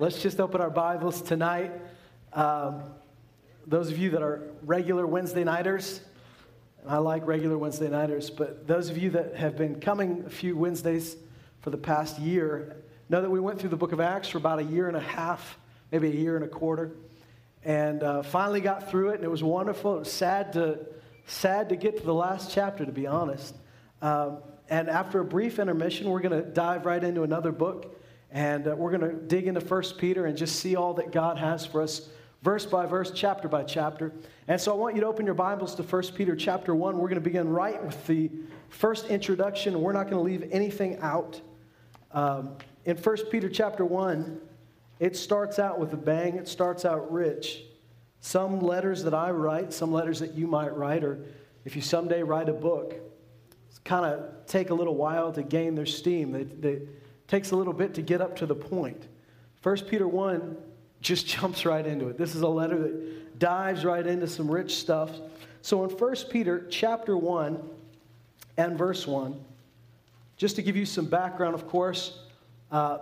let's just open our Bibles tonight. Um, those of you that are regular Wednesday nighters, I like regular Wednesday nighters, but those of you that have been coming a few Wednesdays for the past year know that we went through the book of Acts for about a year and a half, maybe a year and a quarter, and uh, finally got through it, and it was wonderful. It was sad to, sad to get to the last chapter, to be honest. Um, and after a brief intermission, we're going to dive right into another book, and uh, we're going to dig into 1 Peter and just see all that God has for us verse by verse, chapter by chapter. And so I want you to open your Bibles to 1 Peter chapter 1. We're going to begin right with the first introduction, we're not going to leave anything out. Um, in 1 Peter chapter 1, it starts out with a bang, it starts out rich. Some letters that I write, some letters that you might write, or if you someday write a book, it's kind of take a little while to gain their steam. It takes a little bit to get up to the point. 1 Peter 1 just jumps right into it. This is a letter that dives right into some rich stuff. So in 1 Peter chapter 1 and verse 1, just to give you some background, of course, uh,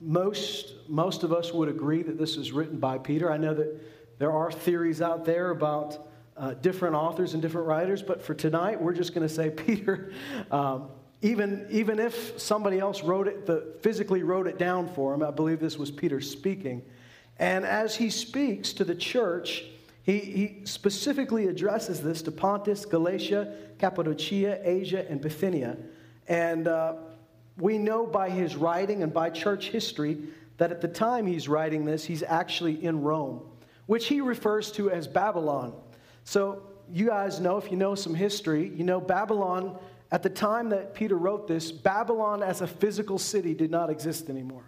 most, most of us would agree that this was written by Peter. I know that there are theories out there about uh, different authors and different writers, but for tonight, we're just going to say Peter. Um, even, even if somebody else wrote it, the, physically wrote it down for him, I believe this was Peter speaking. And as he speaks to the church, he, he specifically addresses this to Pontus, Galatia, Cappadocia, Asia, and Bithynia. And uh, we know by his writing and by church history that at the time he's writing this, he's actually in Rome, which he refers to as Babylon. So, you guys know, if you know some history, you know Babylon, at the time that Peter wrote this, Babylon as a physical city did not exist anymore.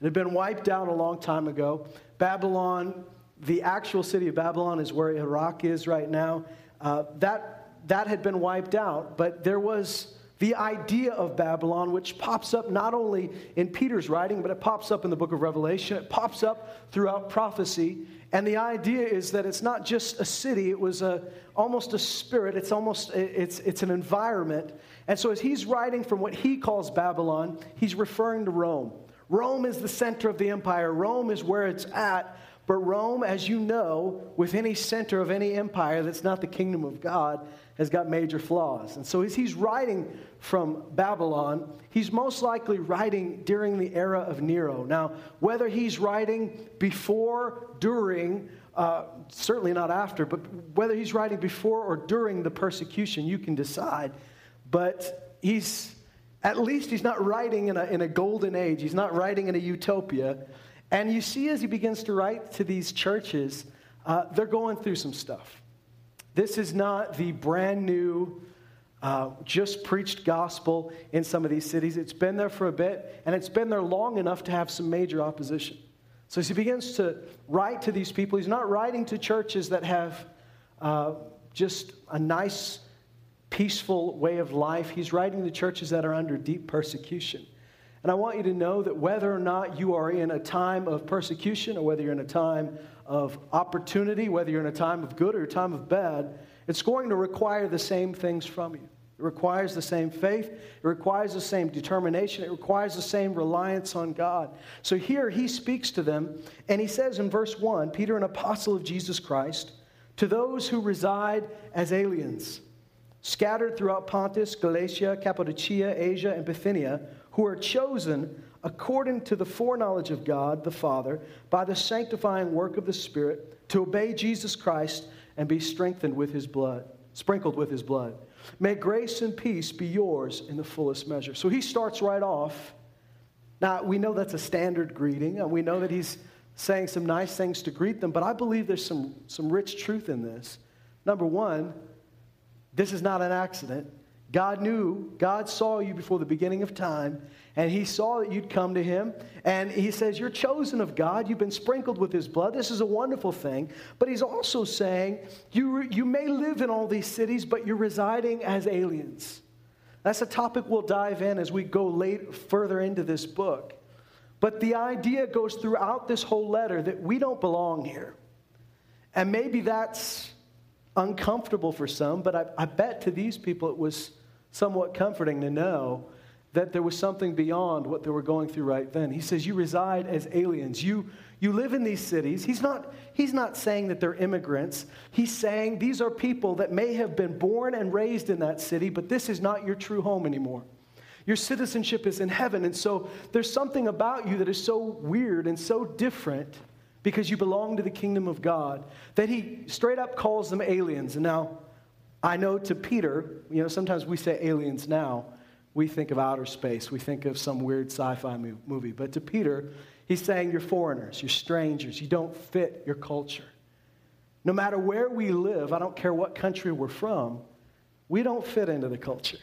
It had been wiped out a long time ago. Babylon, the actual city of Babylon is where Iraq is right now. Uh, that, that had been wiped out, but there was the idea of Babylon, which pops up not only in Peter's writing, but it pops up in the book of Revelation. It pops up throughout prophecy. And the idea is that it's not just a city, it was a, almost a spirit, it's almost it's, it's an environment. And so as he's writing from what he calls Babylon, he's referring to Rome. Rome is the center of the empire, Rome is where it's at. But Rome, as you know, with any center of any empire that's not the kingdom of God, has got major flaws. And so as he's writing from Babylon, he's most likely writing during the era of Nero. Now, whether he's writing before, during, uh, certainly not after, but whether he's writing before or during the persecution, you can decide. But he's at least he's not writing in a, in a golden age, he's not writing in a utopia. And you see, as he begins to write to these churches, uh, they're going through some stuff. This is not the brand new, uh, just preached gospel in some of these cities. It's been there for a bit, and it's been there long enough to have some major opposition. So as he begins to write to these people, he's not writing to churches that have uh, just a nice peaceful way of life. He's writing to churches that are under deep persecution. And I want you to know that whether or not you are in a time of persecution or whether you're in a time of opportunity, whether you're in a time of good or a time of bad, it's going to require the same things from you. It requires the same faith, it requires the same determination, it requires the same reliance on God. So here he speaks to them, and he says in verse 1 Peter, an apostle of Jesus Christ, to those who reside as aliens scattered throughout Pontus, Galatia, Cappadocia, Asia, and Bithynia, who are chosen according to the foreknowledge of God the Father by the sanctifying work of the Spirit to obey Jesus Christ and be strengthened with his blood, sprinkled with his blood. May grace and peace be yours in the fullest measure. So he starts right off. Now, we know that's a standard greeting, and we know that he's saying some nice things to greet them, but I believe there's some, some rich truth in this. Number one, this is not an accident. God knew, God saw you before the beginning of time, and He saw that you'd come to Him. And He says, You're chosen of God. You've been sprinkled with His blood. This is a wonderful thing. But He's also saying, You, you may live in all these cities, but you're residing as aliens. That's a topic we'll dive in as we go late, further into this book. But the idea goes throughout this whole letter that we don't belong here. And maybe that's uncomfortable for some, but I, I bet to these people it was somewhat comforting to know that there was something beyond what they were going through right then. He says, You reside as aliens. You, you live in these cities. He's not, he's not saying that they're immigrants. He's saying these are people that may have been born and raised in that city, but this is not your true home anymore. Your citizenship is in heaven. And so there's something about you that is so weird and so different because you belong to the kingdom of God that he straight up calls them aliens. And now, I know to Peter, you know, sometimes we say aliens now we think of outer space, we think of some weird sci fi movie. But to Peter, he's saying you're foreigners, you're strangers, you don't fit your culture. No matter where we live, I don't care what country we're from, we don't fit into the culture.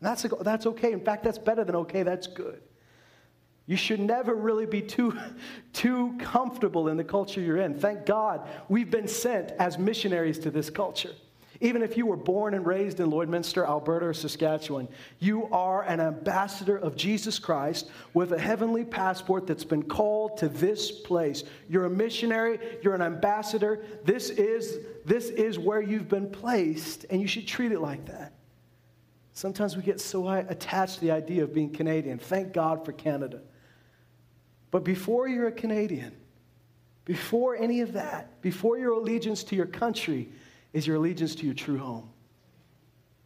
That's, that's okay. In fact, that's better than okay, that's good. You should never really be too, too comfortable in the culture you're in. Thank God we've been sent as missionaries to this culture. Even if you were born and raised in Lloydminster, Alberta, or Saskatchewan, you are an ambassador of Jesus Christ with a heavenly passport that's been called to this place. You're a missionary, you're an ambassador. This is, this is where you've been placed, and you should treat it like that. Sometimes we get so attached to the idea of being Canadian. Thank God for Canada. But before you're a Canadian, before any of that, before your allegiance to your country, is your allegiance to your true home.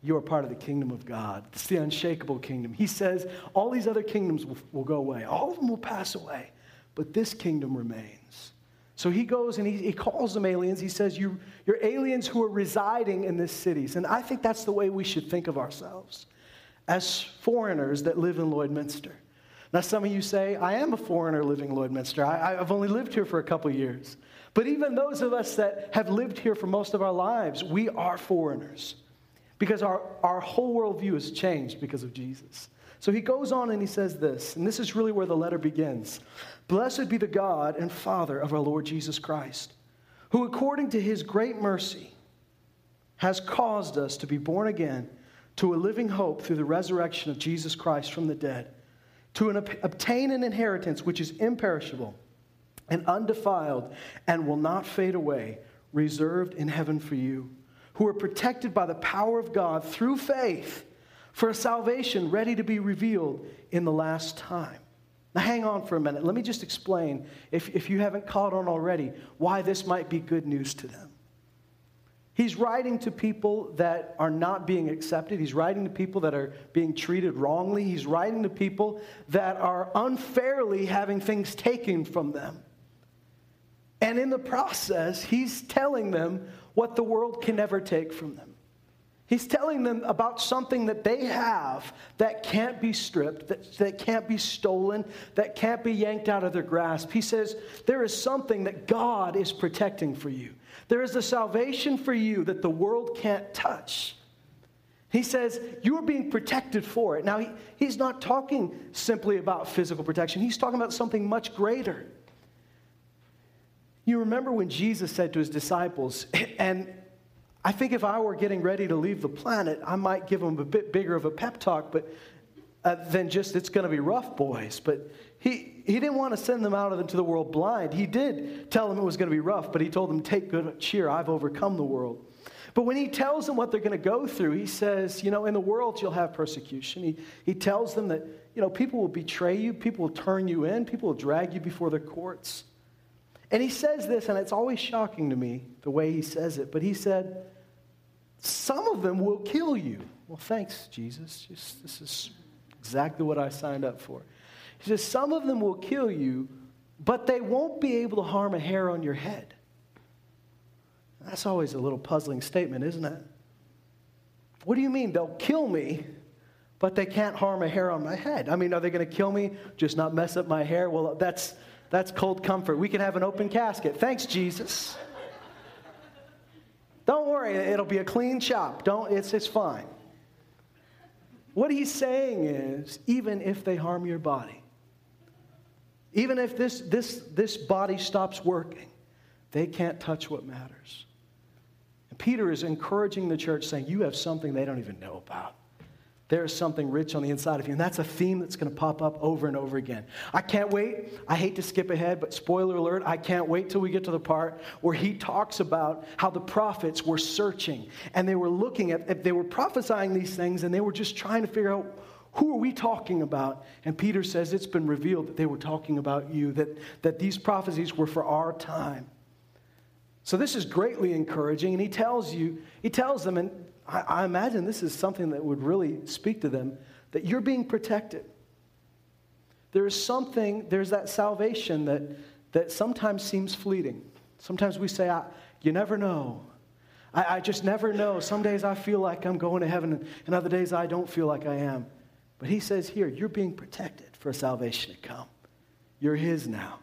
You are part of the kingdom of God. It's the unshakable kingdom. He says all these other kingdoms will, will go away, all of them will pass away, but this kingdom remains. So he goes and he, he calls them aliens. He says, you, You're aliens who are residing in this cities. And I think that's the way we should think of ourselves as foreigners that live in Lloydminster. Now, some of you say, I am a foreigner living in Lloydminster. I, have only lived here for a couple years. But even those of us that have lived here for most of our lives, we are foreigners because our, our whole worldview has changed because of Jesus. So he goes on and he says this, and this is really where the letter begins Blessed be the God and Father of our Lord Jesus Christ, who according to his great mercy has caused us to be born again to a living hope through the resurrection of Jesus Christ from the dead, to an, obtain an inheritance which is imperishable and undefiled and will not fade away, reserved in heaven for you, who are protected by the power of God through faith for a salvation ready to be revealed in the last time. Now, hang on for a minute. Let me just explain, if, if you haven't caught on already, why this might be good news to them. He's writing to people that are not being accepted. He's writing to people that are being treated wrongly. He's writing to people that are unfairly having things taken from them. And in the process, he's telling them what the world can never take from them. He's telling them about something that they have that can't be stripped, that, that can't be stolen, that can't be yanked out of their grasp. He says, There is something that God is protecting for you. There is a salvation for you that the world can't touch. He says, You're being protected for it. Now, he, he's not talking simply about physical protection, he's talking about something much greater. You remember when Jesus said to his disciples, and I think if I were getting ready to leave the planet, I might give them a bit bigger of a pep talk, but uh, than just it's going to be rough, boys. But he, he didn't want to send them out into the world blind. He did tell them it was going to be rough, but he told them, Take good cheer, I've overcome the world. But when he tells them what they're going to go through, he says, You know, in the world you'll have persecution. He, he tells them that, you know, people will betray you, people will turn you in, people will drag you before their courts. And he says this, and it's always shocking to me the way he says it, but he said, Some of them will kill you. Well, thanks, Jesus. Just, this is exactly what I signed up for. He says, Some of them will kill you, but they won't be able to harm a hair on your head. That's always a little puzzling statement, isn't it? What do you mean? They'll kill me, but they can't harm a hair on my head. I mean, are they going to kill me, just not mess up my hair? Well, that's that's cold comfort. We can have an open casket. Thanks, Jesus. Don't worry, it'll be a clean chop. Don't, it's, it's fine. What he's saying is even if they harm your body, even if this, this, this body stops working, they can't touch what matters. And Peter is encouraging the church, saying, You have something they don't even know about. There is something rich on the inside of you. And that's a theme that's going to pop up over and over again. I can't wait. I hate to skip ahead, but spoiler alert, I can't wait till we get to the part where he talks about how the prophets were searching and they were looking at, they were prophesying these things and they were just trying to figure out Who are we talking about? And Peter says it's been revealed that they were talking about you, that, that these prophecies were for our time. So this is greatly encouraging, and he tells you, he tells them, and I, I imagine this is something that would really speak to them, that you're being protected. There is something, there's that salvation that, that sometimes seems fleeting. Sometimes we say, you never know. I, I, just never know. Some days I feel like I'm going to heaven, and other days I don't feel like I am. But he says here, you're being protected for salvation to come. You're his now.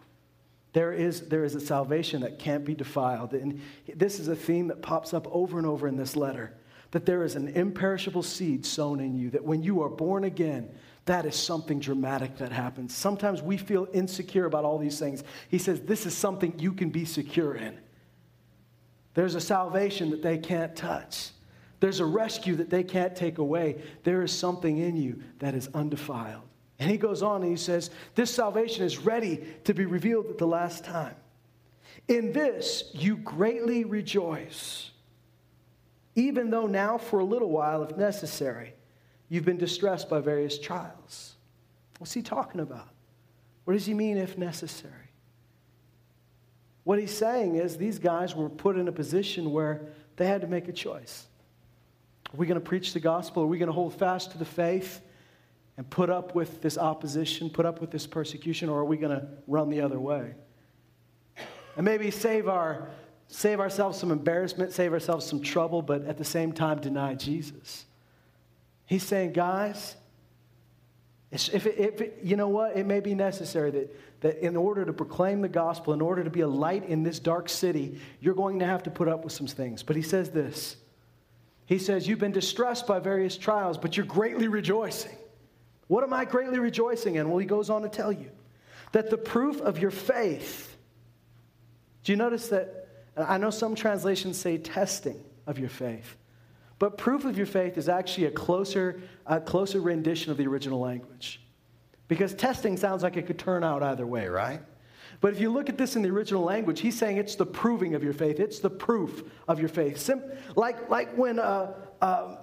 There is, there is a salvation that can't be defiled. And this is a theme that pops up over and over in this letter that there is an imperishable seed sown in you, that when you are born again, that is something dramatic that happens. Sometimes we feel insecure about all these things. He says, This is something you can be secure in. There's a salvation that they can't touch. There's a rescue that they can't take away. There is something in you that is undefiled. And he goes on and he says, This salvation is ready to be revealed at the last time. In this you greatly rejoice, even though now for a little while, if necessary, you've been distressed by various trials. What's he talking about? What does he mean, if necessary? What he's saying is these guys were put in a position where they had to make a choice. Are we going to preach the gospel? Are we going to hold fast to the faith and put up with this opposition, put up with this persecution, or are we going to run the other way? And maybe save, our, save ourselves some embarrassment, save ourselves some trouble, but at the same time deny Jesus. He's saying, guys, if, it, if it, you know what, it may be necessary that, that in order to proclaim the gospel, in order to be a light in this dark city, you're going to have to put up with some things. But he says this he says, You've been distressed by various trials, but you're greatly rejoicing. What am I greatly rejoicing in? Well, he goes on to tell you that the proof of your faith. Do you notice that? I know some translations say testing of your faith, but proof of your faith is actually a closer, a closer rendition of the original language. Because testing sounds like it could turn out either way, right? But if you look at this in the original language, he's saying it's the proving of your faith. It's the proof of your faith. Sim- like, like when uh, uh,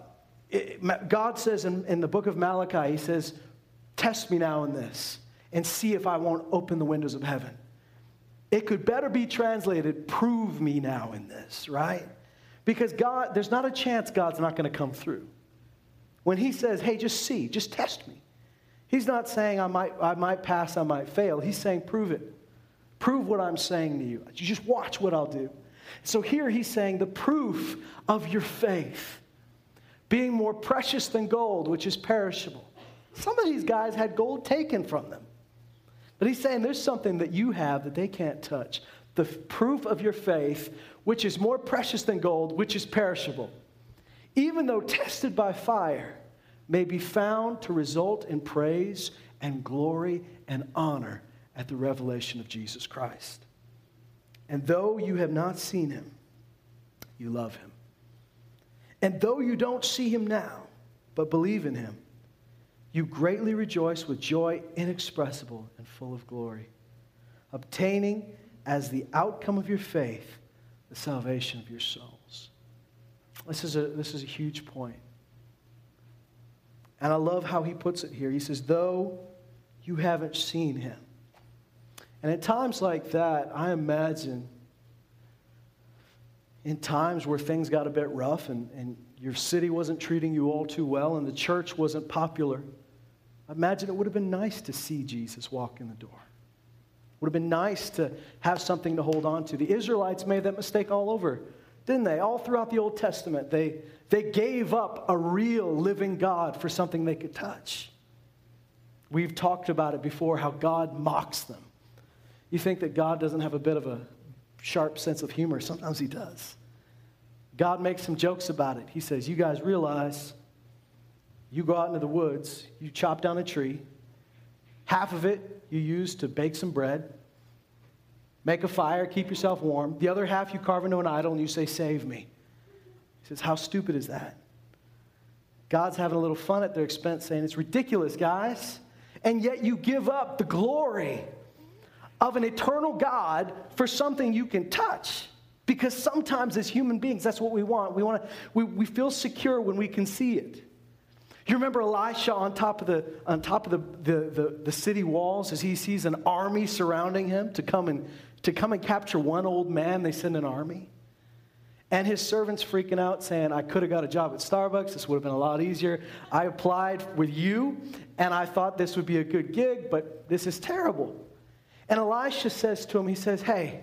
it, God says in, in the book of Malachi, he says, Test me now in this and see if I won't open the windows of heaven. It could better be translated, prove me now in this, right? Because God, there's not a chance God's not going to come through. When he says, hey, just see, just test me, he's not saying I might, I might pass, I might fail. He's saying, prove it. Prove what I'm saying to you. You just watch what I'll do. So here he's saying the proof of your faith being more precious than gold, which is perishable. Some of these guys had gold taken from them. But he's saying there's something that you have that they can't touch. The proof of your faith, which is more precious than gold, which is perishable, even though tested by fire, may be found to result in praise and glory and honor at the revelation of Jesus Christ. And though you have not seen him, you love him. And though you don't see him now, but believe in him, you greatly rejoice with joy inexpressible and full of glory, obtaining as the outcome of your faith the salvation of your souls. This is a, this is a huge point. And I love how he puts it here. He says, though you haven't seen him. And at times like that, I imagine in times where things got a bit rough and, and your city wasn't treating you all too well and the church wasn't popular, I imagine it would have been nice to see Jesus walk in the door. It would have been nice to have something to hold on to. The Israelites made that mistake all over, didn't they? All throughout the Old Testament, they, they gave up a real living God for something they could touch. We've talked about it before how God mocks them. You think that God doesn't have a bit of a sharp sense of humor? Sometimes He does. God makes some jokes about it. He says, You guys realize you go out into the woods, you chop down a tree, half of it you use to bake some bread, make a fire, keep yourself warm. The other half you carve into an idol and you say, Save me. He says, How stupid is that? God's having a little fun at their expense, saying, It's ridiculous, guys. And yet you give up the glory of an eternal God for something you can touch. Because sometimes as human beings, that's what we want. We, want to, we, we feel secure when we can see it. You remember Elisha on top of the, on top of the, the, the, the city walls as he sees an army surrounding him to come, and, to come and capture one old man? They send an army. And his servant's freaking out, saying, I could have got a job at Starbucks. This would have been a lot easier. I applied with you, and I thought this would be a good gig, but this is terrible. And Elisha says to him, He says, Hey,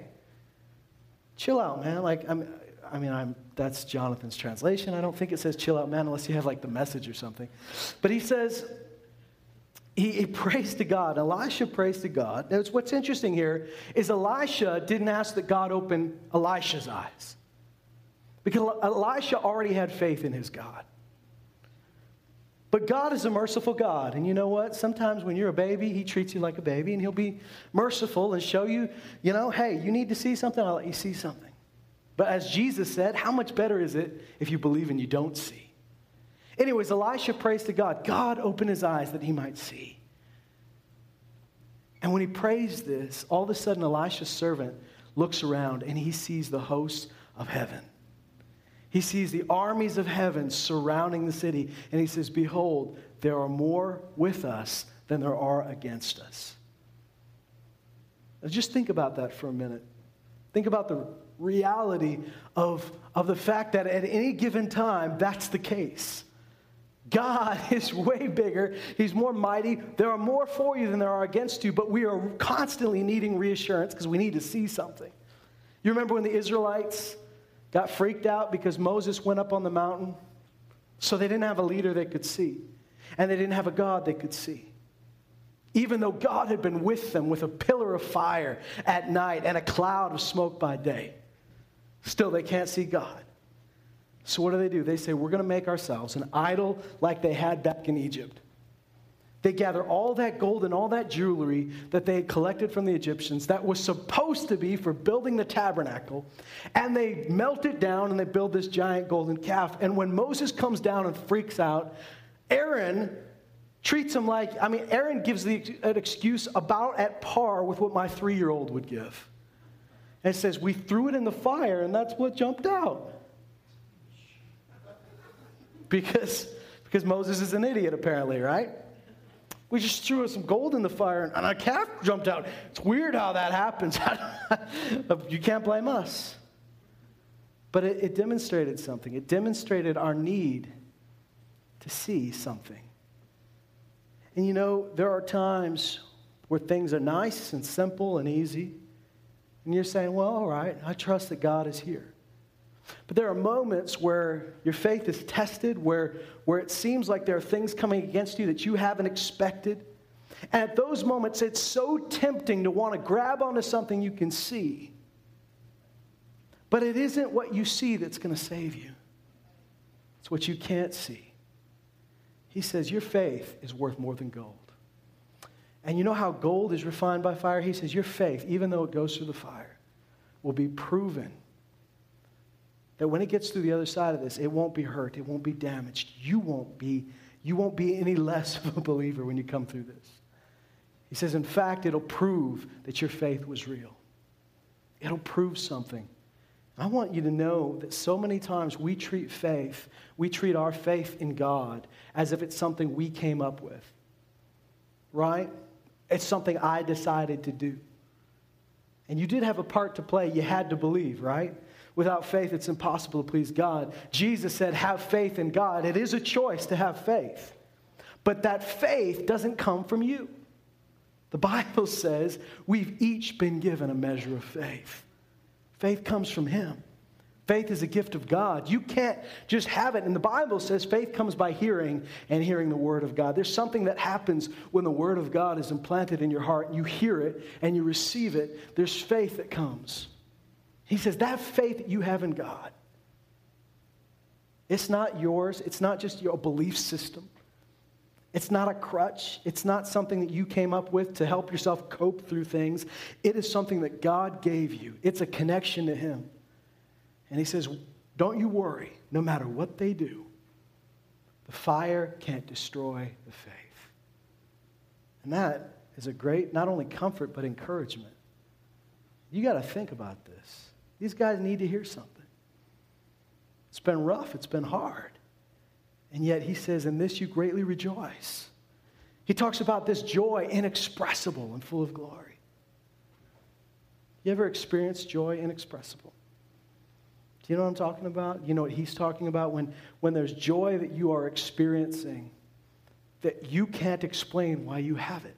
chill out, man. Like, I'm, I mean, I'm, that's Jonathan's translation. I don't think it says chill out, man, unless you have like the message or something. But he says, he, he prays to God. Elisha prays to God. Now, what's interesting here is Elisha didn't ask that God open Elisha's eyes because Elisha already had faith in his God. But God is a merciful God. And you know what? Sometimes when you're a baby, He treats you like a baby and He'll be merciful and show you, you know, hey, you need to see something, I'll let you see something. But as Jesus said, how much better is it if you believe and you don't see? Anyways, Elisha prays to God God, open his eyes that he might see. And when he prays this, all of a sudden, Elisha's servant looks around and he sees the hosts of heaven. He sees the armies of heaven surrounding the city, and he says, Behold, there are more with us than there are against us. Now just think about that for a minute. Think about the reality of, of the fact that at any given time, that's the case. God is way bigger. He's more mighty. There are more for you than there are against you, but we are constantly needing reassurance because we need to see something. You remember when the Israelites got freaked out because Moses went up on the mountain? So they didn't have a leader they could see, and they didn't have a God they could see. Even though God had been with them with a pillar of fire at night and a cloud of smoke by day. Still, they can't see God. So, what do they do? They say, We're going to make ourselves an idol like they had back in Egypt. They gather all that gold and all that jewelry that they had collected from the Egyptians that was supposed to be for building the tabernacle, and they melt it down and they build this giant golden calf. And when Moses comes down and freaks out, Aaron treats him like I mean, Aaron gives the, an excuse about at par with what my three year old would give. And it says, We threw it in the fire, and that's what jumped out. Because, because Moses is an idiot, apparently, right? We just threw some gold in the fire, and a calf jumped out. It's weird how that happens. you can't blame us. But it, it demonstrated something. It demonstrated our need to see something. And you know, there are times where things are nice and simple and easy. And you're saying, well, all right, I trust that God is here. But there are moments where your faith is tested, where, where it seems like there are things coming against you that you haven't expected. And at those moments, it's so tempting to want to grab onto something you can see. But it isn't what you see that's going to save you, it's what you can't see. He says, Your faith is worth more than gold. And you know how gold is refined by fire? He says, Your faith, even though it goes through the fire, will be proven. That when it gets through the other side of this, it won't be hurt, it won't be damaged. You won't be, you won't be any less of a believer when you come through this. He says, in fact, it'll prove that your faith was real. It'll prove something. I want you to know that so many times we treat faith, we treat our faith in God as if it's something we came up with. Right? It's something I decided to do. And you did have a part to play. You had to believe, right? Without faith, it's impossible to please God. Jesus said, Have faith in God. It is a choice to have faith. But that faith doesn't come from you. The Bible says we've each been given a measure of faith. Faith comes from Him. Faith is a gift of God. You can't just have it. And the Bible says faith comes by hearing and hearing the Word of God. There's something that happens when the Word of God is implanted in your heart. and You hear it and you receive it. There's faith that comes. He says that faith that you have in God, it's not yours, it's not just your belief system. It's not a crutch. It's not something that you came up with to help yourself cope through things. It is something that God gave you. It's a connection to Him. And he says, Don't you worry, no matter what they do, the fire can't destroy the faith. And that is a great, not only comfort, but encouragement. You got to think about this. These guys need to hear something. It's been rough, it's been hard. And yet he says, In this you greatly rejoice. He talks about this joy inexpressible and full of glory. You ever experienced joy inexpressible? You know what I'm talking about? You know what he's talking about? When, when there's joy that you are experiencing that you can't explain why you have it.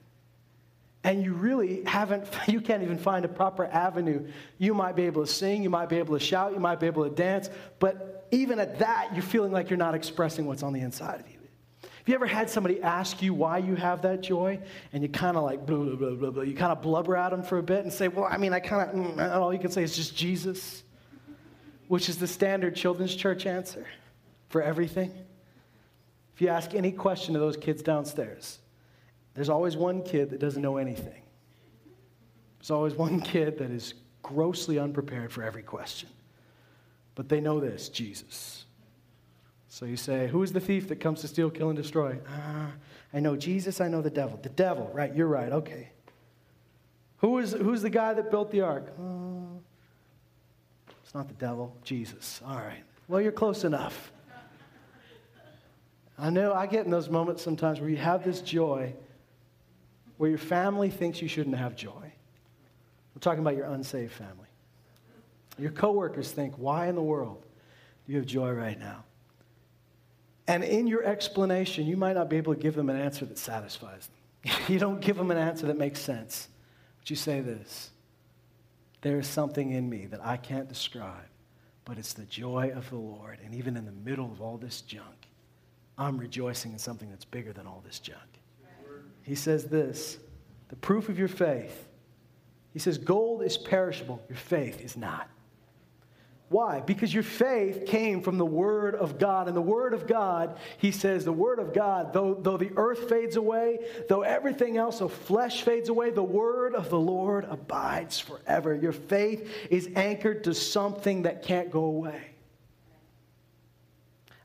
And you really haven't, you can't even find a proper avenue. You might be able to sing, you might be able to shout, you might be able to dance, but even at that, you're feeling like you're not expressing what's on the inside of you. Have you ever had somebody ask you why you have that joy? And you kind of like, blah, blah, blah, blah, blah. You kind of blubber at them for a bit and say, well, I mean, I kind of, mm, all you can say is just Jesus, which is the standard children's church answer for everything. If you ask any question to those kids downstairs, there's always one kid that doesn't know anything. There's always one kid that is grossly unprepared for every question. But they know this Jesus. So you say, Who is the thief that comes to steal, kill, and destroy? Uh, I know Jesus, I know the devil. The devil, right, you're right, okay. Who is, who's the guy that built the ark? Uh, not the devil, Jesus. All right. Well, you're close enough. I know I get in those moments sometimes where you have this joy where your family thinks you shouldn't have joy. We're talking about your unsaved family. Your coworkers think, why in the world do you have joy right now? And in your explanation, you might not be able to give them an answer that satisfies them. you don't give them an answer that makes sense. But you say this There is something in me that I can't describe, but it's the joy of the Lord. And even in the middle of all this junk, I'm rejoicing in something that's bigger than all this junk. He says this the proof of your faith. He says, Gold is perishable, your faith is not. Why? Because your faith came from the Word of God. And the Word of God, he says, the Word of God, though, though the earth fades away, though everything else of flesh fades away, the Word of the Lord abides forever. Your faith is anchored to something that can't go away.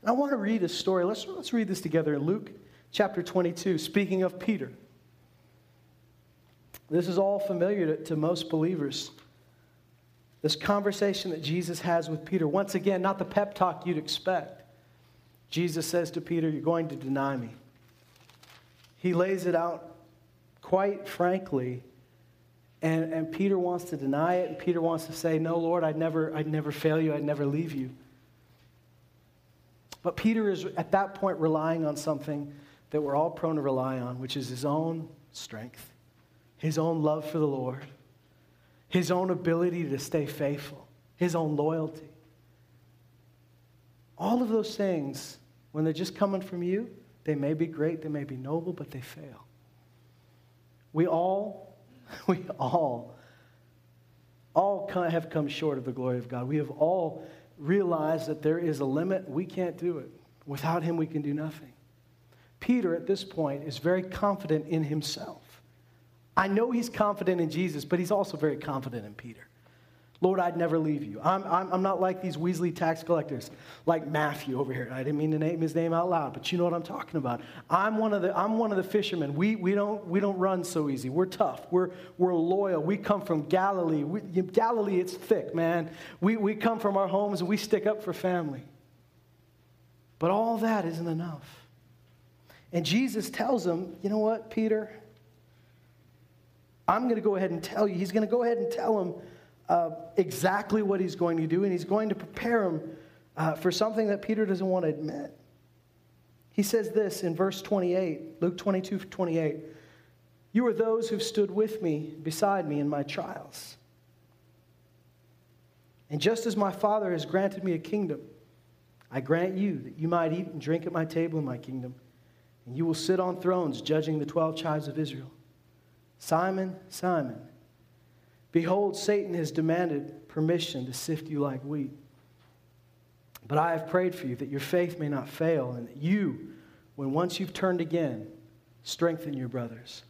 And I want to read a story. Let's, let's read this together in Luke chapter 22, speaking of Peter. This is all familiar to, to most believers. This conversation that Jesus has with Peter. Once again, not the pep talk you'd expect. Jesus says to Peter, You're going to deny me. He lays it out quite frankly. And, and Peter wants to deny it, and Peter wants to say, No, Lord, I'd never, I'd never fail you, I'd never leave you. But Peter is at that point relying on something that we're all prone to rely on, which is his own strength, his own love for the Lord, his own ability to stay faithful, his own loyalty. All of those things, when they're just coming from you, they may be great, they may be noble, but they fail. We all, we all, all have come short of the glory of God. We have all realized that there is a limit. We can't do it. Without Him, we can do nothing. Peter, at this point, is very confident in himself. I know he's confident in Jesus, but he's also very confident in Peter. Lord, I'd never leave you. I'm, I'm, I'm, not like these Weasley tax collectors, like Matthew over here. I didn't mean to name his name out loud, but you know what I'm talking about. I'm one of the, I'm one of the fishermen. We, we, don't, we don't run so easy. We're tough. We're, we're loyal. We come from Galilee. We, Galilee, it's thick, man. We, we come from our homes and we stick up for family. But all that isn't enough. And Jesus tells him, you know what, Peter? I'm going to go ahead and tell you. He's going to go ahead and tell him uh, exactly what he's going to do, and he's going to prepare him uh, for something that Peter doesn't want to admit. He says this in verse 28, Luke 22 28. You are those who've stood with me, beside me in my trials. And just as my Father has granted me a kingdom, I grant you that you might eat and drink at my table in my kingdom and you will sit on thrones judging the 12 tribes of Israel. Simon, Simon, behold, Satan has demanded permission to sift you like wheat. But I have prayed for you that your faith may not fail, and that you, when once you've turned again, strengthen your brothers.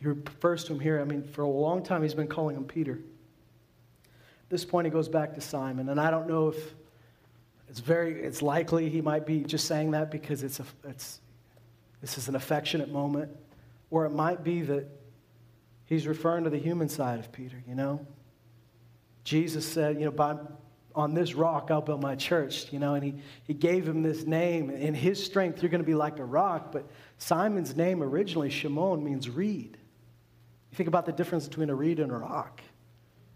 He refers to him here, I mean, for a long time he's been calling him Peter. At this point, he goes back to Simon, and I don't know if it's very, it's likely he might be just saying that because it's a, it's, this is an affectionate moment. Or it might be that he's referring to the human side of Peter, you know? Jesus said, you know, by, on this rock I'll build my church, you know, and he, he gave him this name. In his strength, you're going to be like a rock. But Simon's name originally, Shimon, means reed. You think about the difference between a reed and a rock.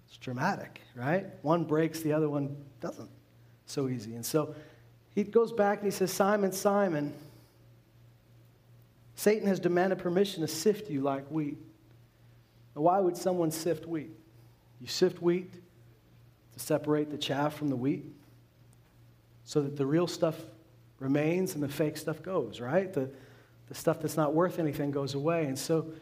It's dramatic, right? One breaks, the other one doesn't. So easy. And so he goes back and he says, Simon, Simon, Satan has demanded permission to sift you like wheat. Now, why would someone sift wheat? You sift wheat to separate the chaff from the wheat so that the real stuff remains and the fake stuff goes, right? The, the stuff that's not worth anything goes away. And so,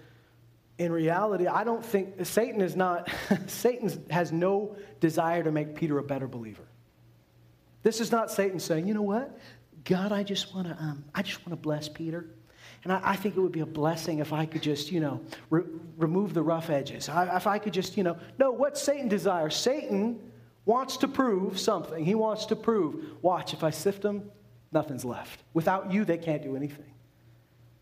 in reality, I don't think Satan is not, Satan has no desire to make Peter a better believer. This is not Satan saying, you know what? God, I just want to, um, I just want to bless Peter. And I, I, think it would be a blessing if I could just, you know, re- remove the rough edges. I, if I could just, you know, no, what Satan desires? Satan wants to prove something. He wants to prove, watch, if I sift them, nothing's left. Without you, they can't do anything.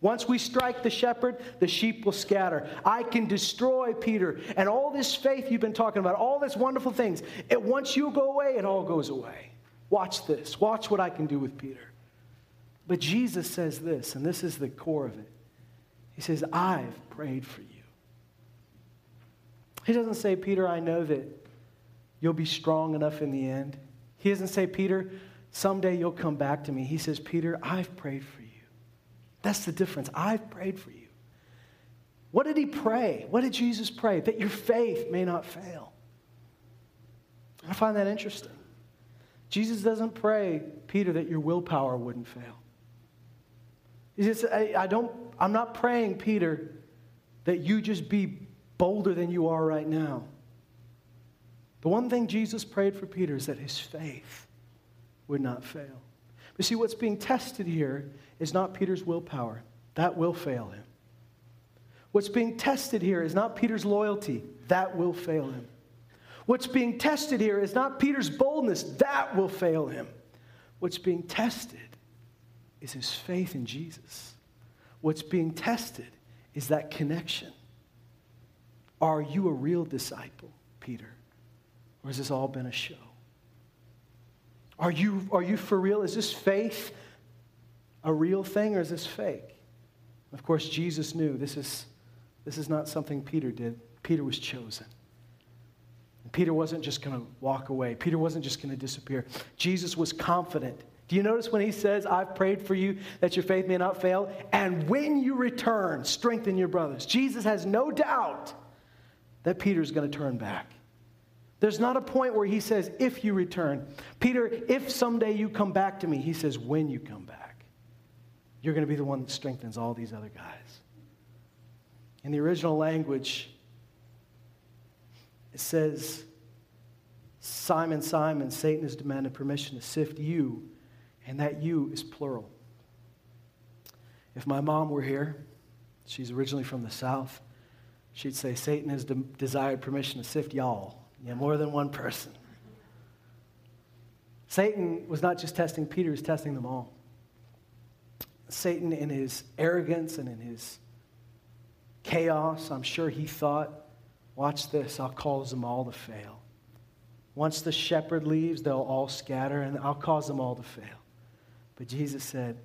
Once we strike the shepherd, the sheep will scatter. I can destroy Peter. And all this faith you've been talking about, all these wonderful things, it, once you go away, it all goes away. Watch this. Watch what I can do with Peter. But Jesus says this, and this is the core of it. He says, I've prayed for you. He doesn't say, Peter, I know that you'll be strong enough in the end. He doesn't say, Peter, someday you'll come back to me. He says, Peter, I've prayed for you. That's the difference. I've prayed for you. What did he pray? What did Jesus pray? That your faith may not fail. I find that interesting. Jesus doesn't pray, Peter, that your willpower wouldn't fail. He says, I, I don't, I'm not praying, Peter, that you just be bolder than you are right now. The one thing Jesus prayed for Peter is that his faith would not fail. But see, what's being tested here is not Peter's willpower. That will fail him. What's being tested here is not Peter's loyalty. That will fail him. What's being tested here is not Peter's boldness. That will fail him. What's being tested is his faith in Jesus. What's being tested is that connection. Are you a real disciple, Peter? Or has this all been a show? Are you, are you for real? Is this faith a real thing or is this fake? Of course, Jesus knew this is, this is not something Peter did. Peter was chosen. And Peter wasn't just going to walk away, Peter wasn't just going to disappear. Jesus was confident. Do you notice when he says, I've prayed for you that your faith may not fail? And when you return, strengthen your brothers. Jesus has no doubt that Peter's going to turn back. There's not a point where he says, if you return. Peter, if someday you come back to me, he says, when you come back. You're going to be the one that strengthens all these other guys. In the original language, it says, Simon, Simon, Satan has demanded permission to sift you, and that you is plural. If my mom were here, she's originally from the South, she'd say, Satan has de- desired permission to sift y'all. Yeah, more than one person. Satan was not just testing Peter, he was testing them all. Satan, in his arrogance and in his chaos, I'm sure he thought, watch this, I'll cause them all to fail. Once the shepherd leaves, they'll all scatter, and I'll cause them all to fail. But Jesus said,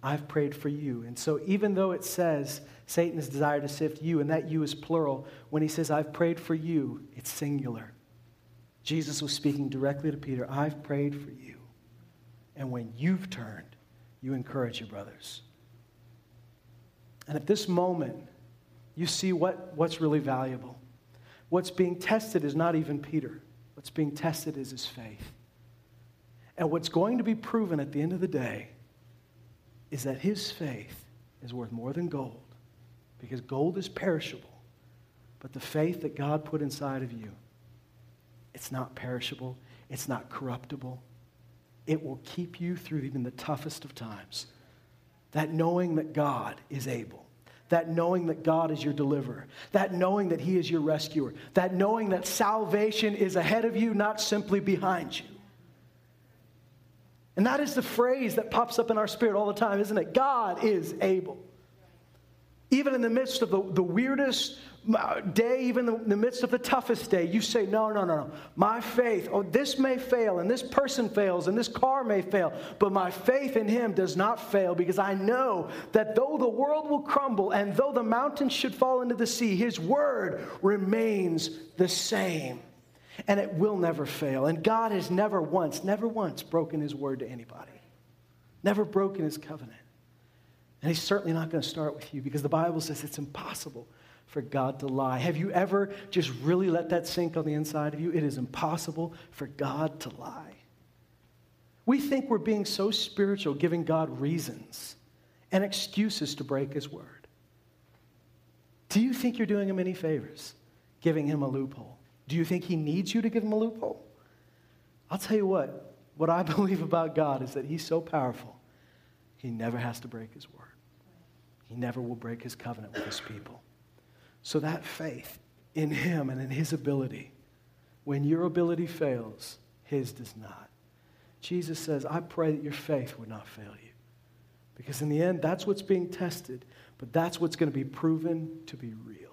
I've prayed for you. And so, even though it says Satan has desired to sift you, and that you is plural, when he says, I've prayed for you, it's singular. Jesus was speaking directly to Peter, I've prayed for you. And when you've turned, you encourage your brothers. And at this moment, you see what, what's really valuable. What's being tested is not even Peter, what's being tested is his faith. And what's going to be proven at the end of the day is that his faith is worth more than gold because gold is perishable. But the faith that God put inside of you, it's not perishable, it's not corruptible. It will keep you through even the toughest of times. That knowing that God is able, that knowing that God is your deliverer, that knowing that He is your rescuer, that knowing that salvation is ahead of you, not simply behind you. And that is the phrase that pops up in our spirit all the time, isn't it? God is able. Even in the midst of the, the weirdest uh, day, even in the midst of the toughest day, you say, No, no, no, no. My faith, oh, this may fail, and this person fails, and this car may fail, but my faith in Him does not fail because I know that though the world will crumble and though the mountains should fall into the sea, His word remains the same. And it will never fail. And God has never once, never once broken His word to anybody, never broken His covenant. And he's certainly not going to start with you because the Bible says it's impossible for God to lie. Have you ever just really let that sink on the inside of you? It is impossible for God to lie. We think we're being so spiritual, giving God reasons and excuses to break his word. Do you think you're doing him any favors, giving him a loophole? Do you think he needs you to give him a loophole? I'll tell you what, what I believe about God is that he's so powerful, he never has to break his word. He never will break his covenant with his people. So that faith in him and in his ability, when your ability fails, his does not. Jesus says, I pray that your faith would not fail you. Because in the end, that's what's being tested, but that's what's going to be proven to be real.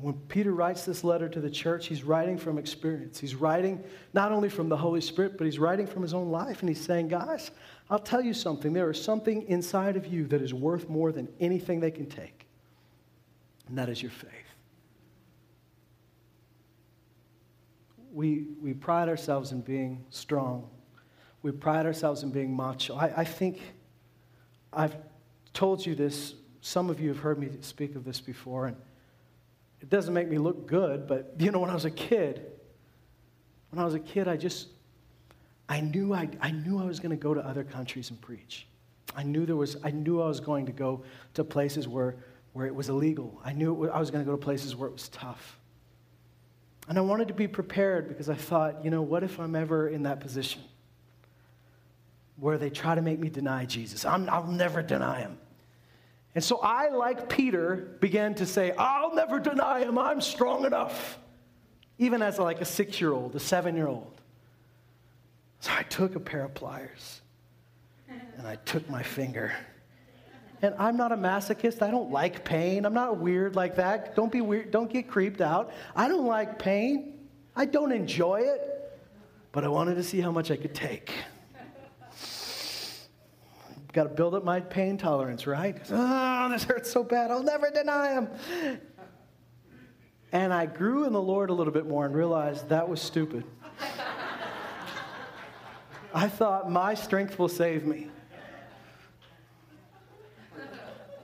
And when Peter writes this letter to the church, he's writing from experience. He's writing not only from the Holy Spirit, but he's writing from his own life. And he's saying, guys, I'll tell you something. There is something inside of you that is worth more than anything they can take, and that is your faith. We, we pride ourselves in being strong. We pride ourselves in being macho. I, I think I've told you this. Some of you have heard me speak of this before, and it doesn't make me look good, but you know, when I was a kid, when I was a kid, I just I knew I, I knew I was going to go to other countries and preach. I knew there was, I knew I was going to go to places where, where it was illegal. I knew was, I was going to go to places where it was tough. And I wanted to be prepared because I thought, you know, what if I'm ever in that position where they try to make me deny Jesus? i will never deny him. And so I, like Peter, began to say, I'll never deny him. I'm strong enough. Even as like a six year old, a seven year old. So I took a pair of pliers and I took my finger. And I'm not a masochist. I don't like pain. I'm not weird like that. Don't be weird. Don't get creeped out. I don't like pain. I don't enjoy it. But I wanted to see how much I could take. Got to build up my pain tolerance, right? Oh, this hurts so bad. I'll never deny him. And I grew in the Lord a little bit more and realized that was stupid. I thought my strength will save me.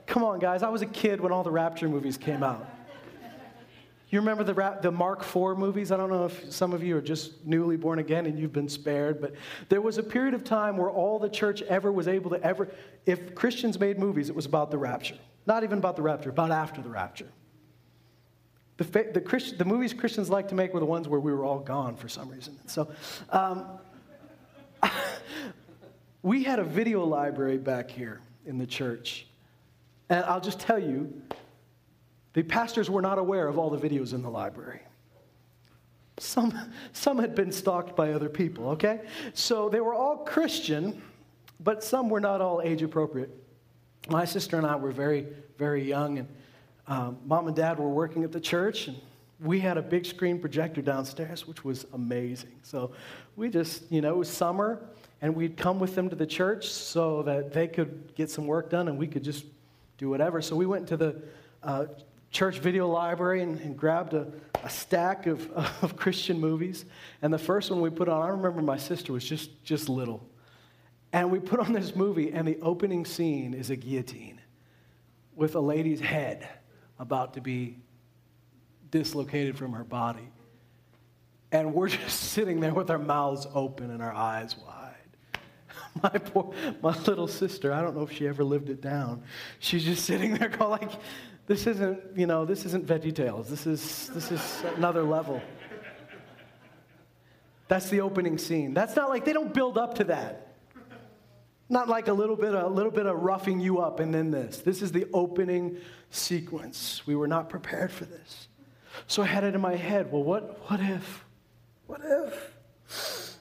Come on, guys. I was a kid when all the Rapture movies came out. You remember the, the Mark IV movies? I don't know if some of you are just newly born again and you've been spared, but there was a period of time where all the church ever was able to ever, if Christians made movies, it was about the rapture. Not even about the rapture, about after the rapture. The, the, Christ, the movies Christians like to make were the ones where we were all gone for some reason. So, um, we had a video library back here in the church. And I'll just tell you, the pastors were not aware of all the videos in the library. Some, some had been stalked by other people, okay? So they were all Christian, but some were not all age appropriate. My sister and I were very, very young, and um, mom and dad were working at the church, and we had a big screen projector downstairs, which was amazing. So we just, you know, it was summer, and we'd come with them to the church so that they could get some work done and we could just do whatever. So we went to the uh, church video library and, and grabbed a, a stack of, of Christian movies. And the first one we put on, I remember my sister was just, just little. And we put on this movie, and the opening scene is a guillotine with a lady's head about to be dislocated from her body. And we're just sitting there with our mouths open and our eyes wide. My poor, my little sister, I don't know if she ever lived it down. She's just sitting there going like, this isn't, you know, this isn't Veggie Tales. This is, this is another level. That's the opening scene. That's not like, they don't build up to that. Not like a little bit, a little bit of roughing you up and then this. This is the opening sequence. We were not prepared for this. So I had it in my head well, what, what if? What if?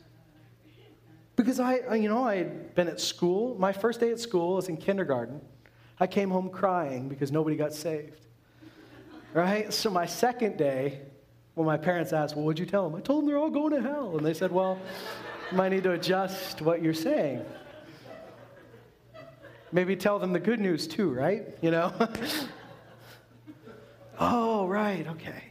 Because I, you know, I had been at school. My first day at school was in kindergarten. I came home crying because nobody got saved. Right? So my second day, when my parents asked, Well, what'd you tell them? I told them they're all going to hell. And they said, Well, you might need to adjust what you're saying. Maybe tell them the good news too, right? You know? oh, right, okay.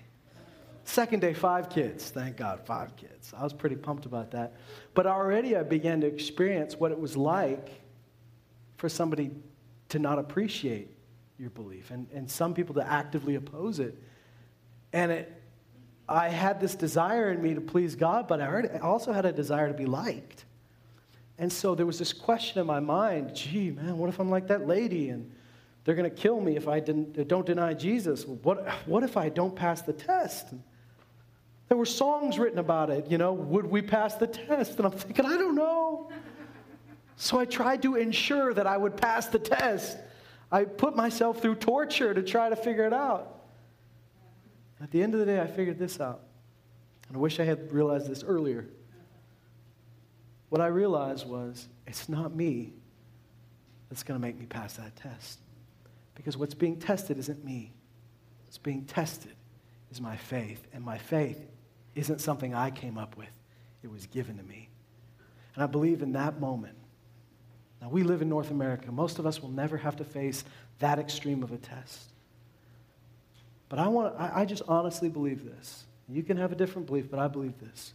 Second day, five kids. Thank God, five kids. I was pretty pumped about that. But already I began to experience what it was like for somebody to not appreciate your belief and, and some people to actively oppose it. And it, I had this desire in me to please God, but I, I also had a desire to be liked. And so there was this question in my mind gee, man, what if I'm like that lady and they're going to kill me if I didn't, don't deny Jesus? What, what if I don't pass the test? And there were songs written about it, you know, would we pass the test? And I'm thinking, I don't know. So I tried to ensure that I would pass the test. I put myself through torture to try to figure it out. At the end of the day, I figured this out. And I wish I had realized this earlier. What I realized was it's not me that's going to make me pass that test. Because what's being tested isn't me, what's being tested is my faith. And my faith isn't something I came up with, it was given to me. And I believe in that moment. Now, we live in North America. Most of us will never have to face that extreme of a test. But I, want, I, I just honestly believe this. You can have a different belief, but I believe this.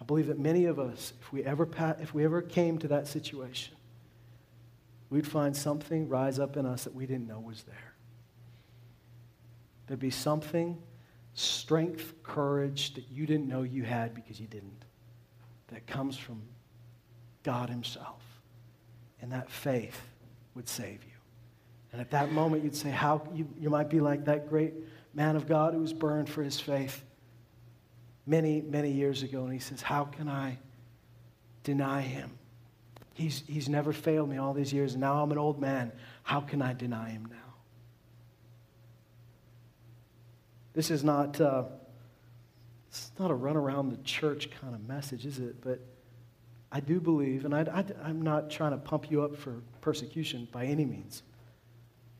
I believe that many of us, if we ever, if we ever came to that situation, we'd find something rise up in us that we didn't know was there. There'd be something strength, courage that you didn't know you had because you didn't, that comes from God Himself. And that faith would save you. And at that moment, you'd say, How you, you might be like that great man of God who was burned for his faith many, many years ago. And he says, How can I deny him? He's, he's never failed me all these years, and now I'm an old man. How can I deny him now? This is not, uh, it's not a run around the church kind of message, is it? But I do believe, and I, I'm not trying to pump you up for persecution by any means,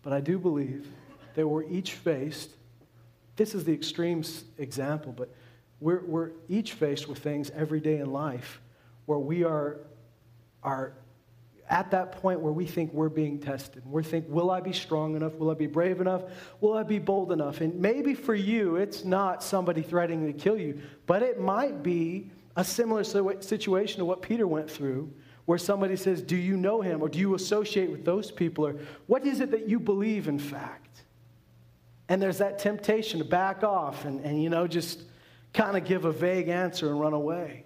but I do believe that we're each faced, this is the extreme example, but we're, we're each faced with things every day in life where we are, are at that point where we think we're being tested. We think, will I be strong enough? Will I be brave enough? Will I be bold enough? And maybe for you, it's not somebody threatening to kill you, but it might be a similar situation to what Peter went through, where somebody says, Do you know him? Or do you associate with those people? Or what is it that you believe, in fact? And there's that temptation to back off and, and you know, just kind of give a vague answer and run away.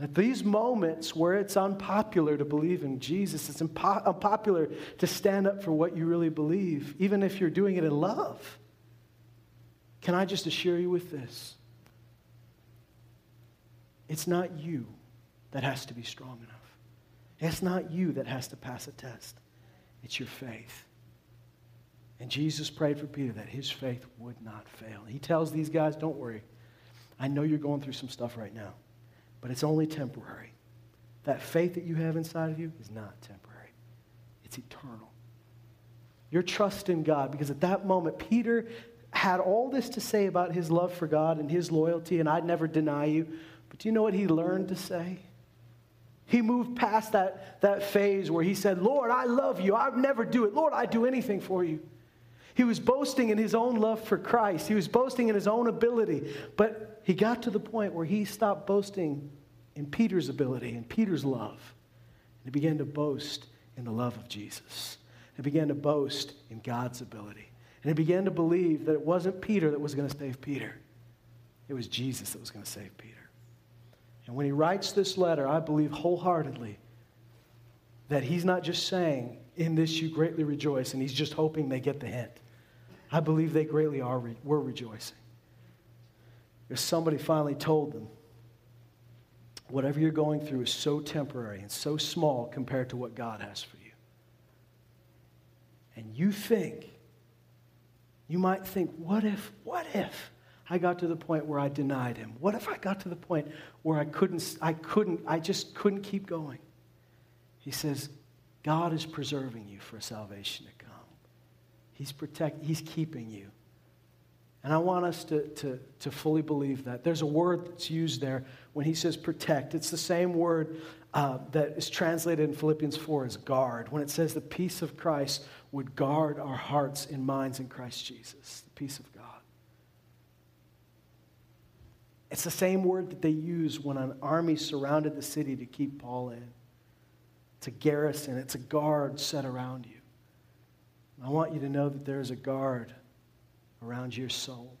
At these moments where it's unpopular to believe in Jesus, it's impo- unpopular to stand up for what you really believe, even if you're doing it in love. Can I just assure you with this? It's not you that has to be strong enough. It's not you that has to pass a test. It's your faith. And Jesus prayed for Peter that his faith would not fail. He tells these guys, don't worry. I know you're going through some stuff right now but it's only temporary. That faith that you have inside of you is not temporary, it's eternal. Your trust in God, because at that moment, Peter had all this to say about his love for God and his loyalty, and I'd never deny you. But do you know what he learned to say? He moved past that, that phase where he said, Lord, I love you. I'd never do it. Lord, I'd do anything for you. He was boasting in his own love for Christ. He was boasting in his own ability. But he got to the point where he stopped boasting in Peter's ability and Peter's love. And he began to boast in the love of Jesus. He began to boast in God's ability. And he began to believe that it wasn't Peter that was going to save Peter, it was Jesus that was going to save Peter. And when he writes this letter, I believe wholeheartedly that he's not just saying, In this you greatly rejoice, and he's just hoping they get the hint. I believe they greatly are, were rejoicing. If somebody finally told them, whatever you're going through is so temporary and so small compared to what God has for you. And you think, you might think, what if, what if I got to the point where I denied him? What if I got to the point where I couldn't, I couldn't, I just couldn't keep going? He says, God is preserving you for salvation to come. He's, protect, he's keeping you. And I want us to, to, to fully believe that. There's a word that's used there when he says protect. It's the same word uh, that is translated in Philippians 4 as guard, when it says the peace of Christ would guard our hearts and minds in Christ Jesus, the peace of God. It's the same word that they used when an army surrounded the city to keep Paul in. It's a garrison, it's a guard set around you. I want you to know that there is a guard around your soul.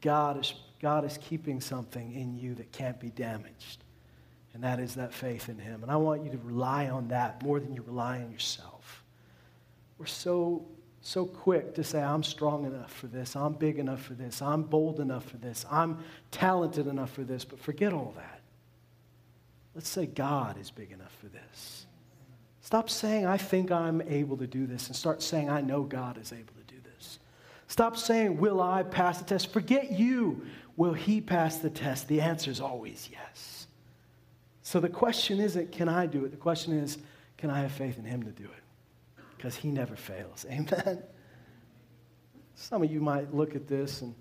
God is, God is keeping something in you that can't be damaged, and that is that faith in Him. And I want you to rely on that more than you rely on yourself. We're so, so quick to say, I'm strong enough for this, I'm big enough for this, I'm bold enough for this, I'm talented enough for this, but forget all that. Let's say God is big enough for this. Stop saying, I think I'm able to do this, and start saying, I know God is able to do this. Stop saying, Will I pass the test? Forget you. Will he pass the test? The answer is always yes. So the question isn't, Can I do it? The question is, Can I have faith in him to do it? Because he never fails. Amen. Some of you might look at this, and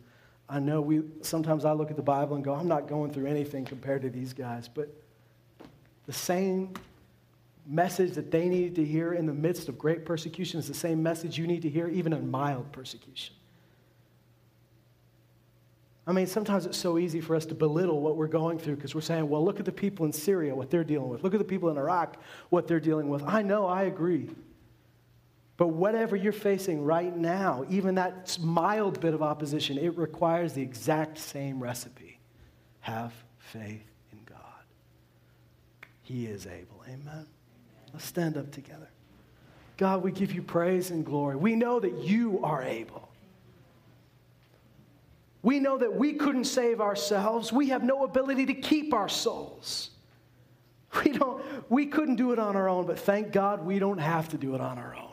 I know we sometimes I look at the Bible and go, I'm not going through anything compared to these guys, but the same message that they needed to hear in the midst of great persecution is the same message you need to hear even in mild persecution. I mean, sometimes it's so easy for us to belittle what we're going through because we're saying, well, look at the people in Syria, what they're dealing with. Look at the people in Iraq, what they're dealing with. I know, I agree. But whatever you're facing right now, even that mild bit of opposition, it requires the exact same recipe. Have faith in God. He is able. Amen. Let's stand up together. God, we give you praise and glory. We know that you are able. We know that we couldn't save ourselves. We have no ability to keep our souls. We, don't, we couldn't do it on our own, but thank God we don't have to do it on our own.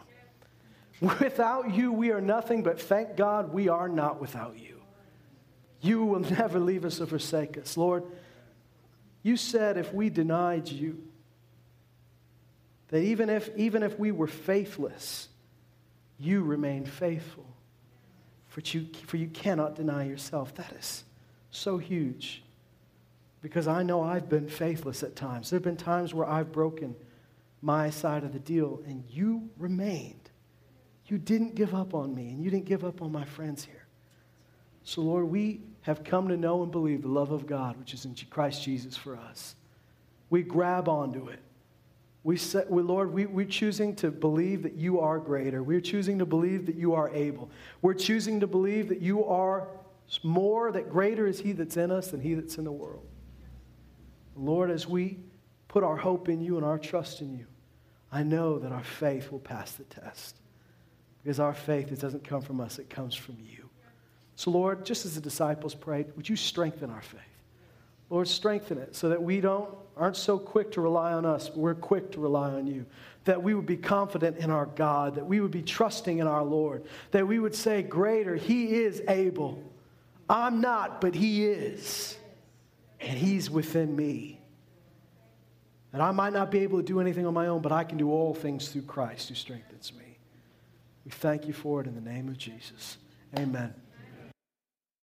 Without you, we are nothing, but thank God we are not without you. You will never leave us or forsake us. Lord, you said if we denied you, that even if, even if we were faithless, you remain faithful for you, for you cannot deny yourself. That is so huge because I know I've been faithless at times. There have been times where I've broken my side of the deal, and you remained. You didn't give up on me, and you didn't give up on my friends here. So, Lord, we have come to know and believe the love of God, which is in Christ Jesus for us. We grab onto it. We, set, we Lord, we, we're choosing to believe that you are greater. We're choosing to believe that you are able. We're choosing to believe that you are more, that greater is He that's in us than He that's in the world. Lord, as we put our hope in you and our trust in you, I know that our faith will pass the test. Because our faith, it doesn't come from us, it comes from you. So, Lord, just as the disciples prayed, would you strengthen our faith? Lord, strengthen it so that we don't aren't so quick to rely on us, we're quick to rely on you. That we would be confident in our God, that we would be trusting in our Lord, that we would say, Greater, He is able. I'm not, but He is. And He's within me. And I might not be able to do anything on my own, but I can do all things through Christ who strengthens me. We thank you for it in the name of Jesus. Amen.